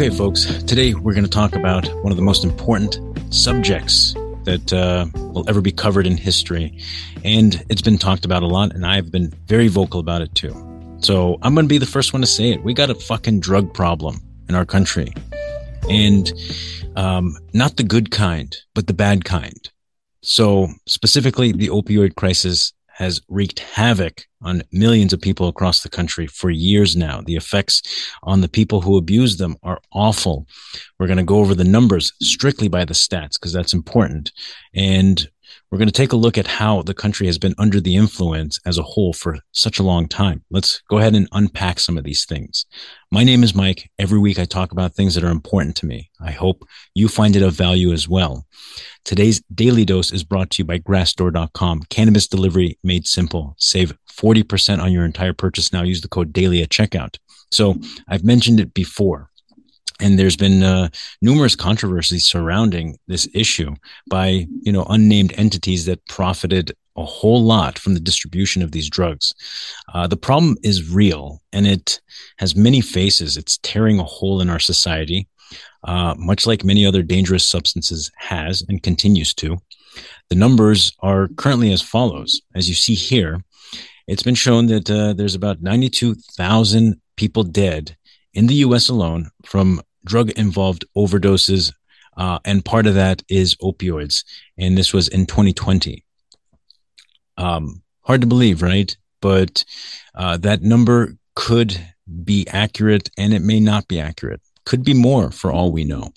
Okay, folks, today we're going to talk about one of the most important subjects that uh, will ever be covered in history. And it's been talked about a lot, and I've been very vocal about it too. So I'm going to be the first one to say it. We got a fucking drug problem in our country. And um, not the good kind, but the bad kind. So specifically, the opioid crisis has wreaked havoc on millions of people across the country for years now. The effects on the people who abuse them are awful. We're going to go over the numbers strictly by the stats because that's important. And we're going to take a look at how the country has been under the influence as a whole for such a long time. Let's go ahead and unpack some of these things. My name is Mike. Every week I talk about things that are important to me. I hope you find it of value as well. Today's daily dose is brought to you by grassdoor.com. Cannabis delivery made simple. Save 40% on your entire purchase now. Use the code daily at checkout. So I've mentioned it before and there's been uh, numerous controversies surrounding this issue by you know unnamed entities that profited a whole lot from the distribution of these drugs. Uh, the problem is real, and it has many faces. It's tearing a hole in our society, uh, much like many other dangerous substances has and continues to. The numbers are currently as follows. As you see here, it's been shown that uh, there's about 92,000 people dead in the US alone from drug involved overdoses. Uh, and part of that is opioids. And this was in 2020. Um, hard to believe, right? But uh, that number could be accurate and it may not be accurate. Could be more for all we know.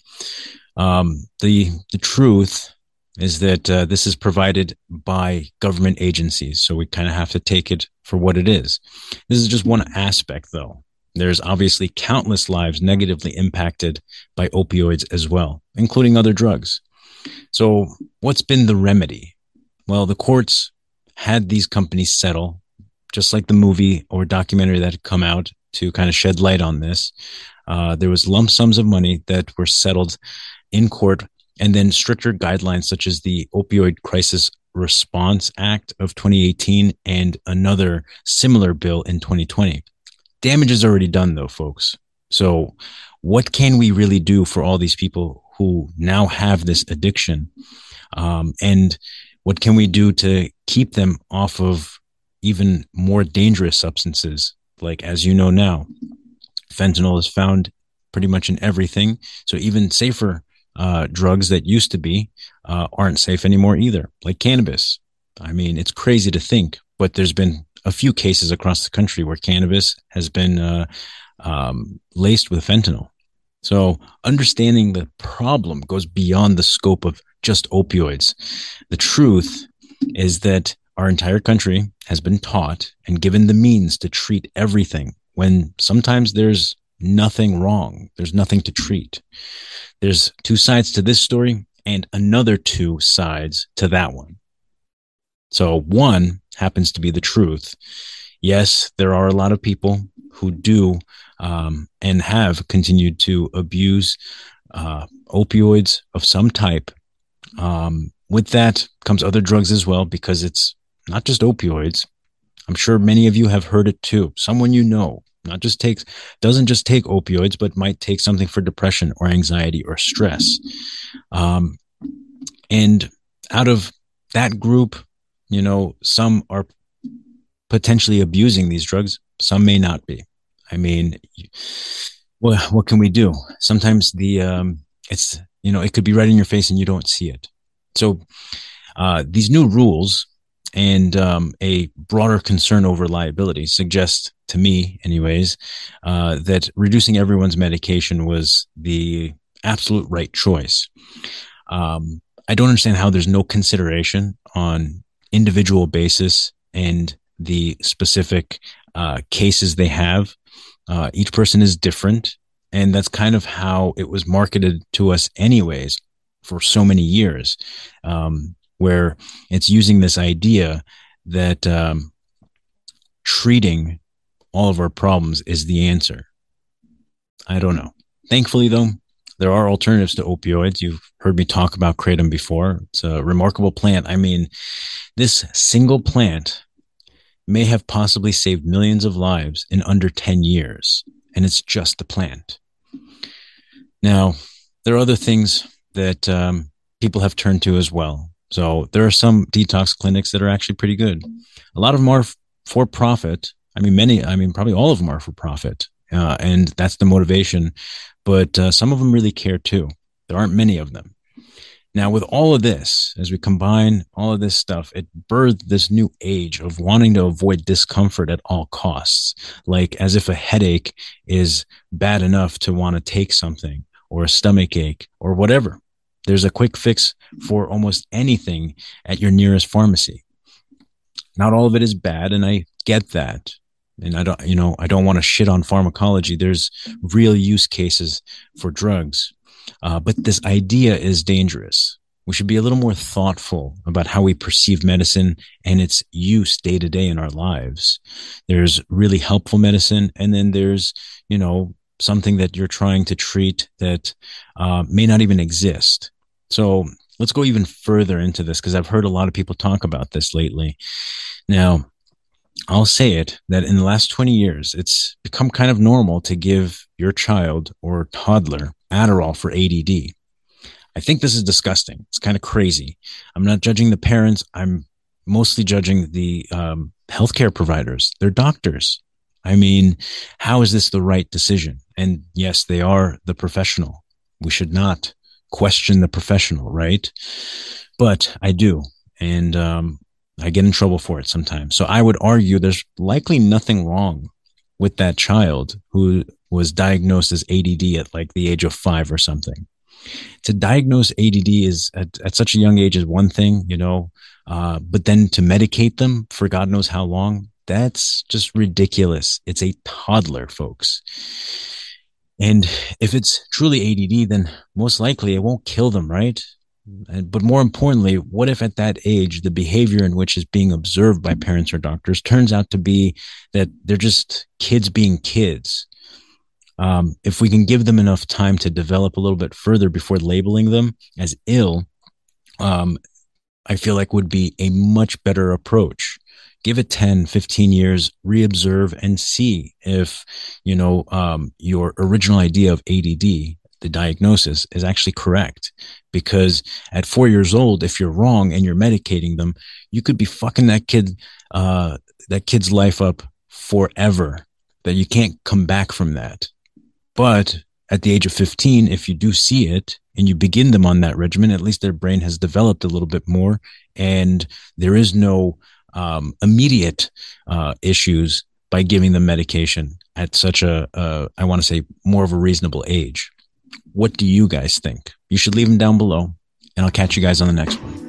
Um, the the truth is that uh, this is provided by government agencies, so we kind of have to take it for what it is. This is just one aspect, though. There's obviously countless lives negatively impacted by opioids as well, including other drugs. So, what's been the remedy? Well, the courts had these companies settle, just like the movie or documentary that had come out to kind of shed light on this. Uh, there was lump sums of money that were settled in court, and then stricter guidelines such as the Opioid Crisis Response Act of 2018 and another similar bill in 2020 damage is already done though, folks. So what can we really do for all these people who now have this addiction? Um, and what can we do to keep them off of even more dangerous substances? Like, as you know now, fentanyl is found pretty much in everything. So even safer uh, drugs that used to be uh, aren't safe anymore either, like cannabis. I mean, it's crazy to think, but there's been a few cases across the country where cannabis has been uh, um, laced with fentanyl. So understanding the problem goes beyond the scope of just opioids. The truth is that our entire country has been taught and given the means to treat everything when sometimes there's nothing wrong. There's nothing to treat. There's two sides to this story and another two sides to that one. So one happens to be the truth. Yes, there are a lot of people who do um, and have continued to abuse uh, opioids of some type. Um, with that comes other drugs as well, because it's not just opioids. I'm sure many of you have heard it too. Someone you know not just takes doesn't just take opioids, but might take something for depression or anxiety or stress. Um, and out of that group, you know, some are potentially abusing these drugs. Some may not be. I mean, well, what can we do? Sometimes the, um, it's, you know, it could be right in your face and you don't see it. So, uh, these new rules and um, a broader concern over liability suggest to me, anyways, uh, that reducing everyone's medication was the absolute right choice. Um, I don't understand how there's no consideration on individual basis and the specific uh, cases they have. Uh, each person is different. And that's kind of how it was marketed to us, anyways, for so many years, um, where it's using this idea that um, treating all of our problems is the answer. I don't know. Thankfully, though, there are alternatives to opioids. You've heard me talk about kratom before. It's a remarkable plant. I mean, this single plant may have possibly saved millions of lives in under 10 years, and it's just the plant. Now, there are other things that um, people have turned to as well. So there are some detox clinics that are actually pretty good. A lot of them are for profit. I mean, many, I mean, probably all of them are for profit. Uh, and that's the motivation. But uh, some of them really care too. There aren't many of them. Now, with all of this, as we combine all of this stuff, it birthed this new age of wanting to avoid discomfort at all costs, like as if a headache is bad enough to want to take something or a stomach ache or whatever. There's a quick fix for almost anything at your nearest pharmacy. Not all of it is bad, and I get that. And I don't, you know, I don't want to shit on pharmacology. There's real use cases for drugs uh, but this idea is dangerous. We should be a little more thoughtful about how we perceive medicine and its use day to day in our lives. There's really helpful medicine, and then there's, you know, something that you're trying to treat that uh, may not even exist. So let's go even further into this because I've heard a lot of people talk about this lately. Now, I'll say it that in the last 20 years, it's become kind of normal to give your child or toddler Adderall for ADD. I think this is disgusting. It's kind of crazy. I'm not judging the parents. I'm mostly judging the um, healthcare providers. They're doctors. I mean, how is this the right decision? And yes, they are the professional. We should not question the professional, right? But I do. And um, I get in trouble for it sometimes. So I would argue there's likely nothing wrong with that child who was diagnosed as ADD at like the age of five or something. To diagnose ADD is at, at such a young age is one thing, you know, uh, but then to medicate them for God knows how long, that's just ridiculous. It's a toddler, folks. And if it's truly ADD, then most likely it won't kill them, right? But more importantly, what if at that age, the behavior in which is being observed by parents or doctors turns out to be that they're just kids being kids? Um, if we can give them enough time to develop a little bit further before labeling them as ill, um, I feel like would be a much better approach. Give it 10, 15 years, reobserve and see if, you know, um, your original idea of ADD the diagnosis is actually correct. Because at four years old, if you're wrong and you're medicating them, you could be fucking that kid, uh, that kid's life up forever. That you can't come back from that. But at the age of 15, if you do see it and you begin them on that regimen, at least their brain has developed a little bit more and there is no um, immediate uh, issues by giving them medication at such a, uh, I want to say, more of a reasonable age. What do you guys think? You should leave them down below, and I'll catch you guys on the next one.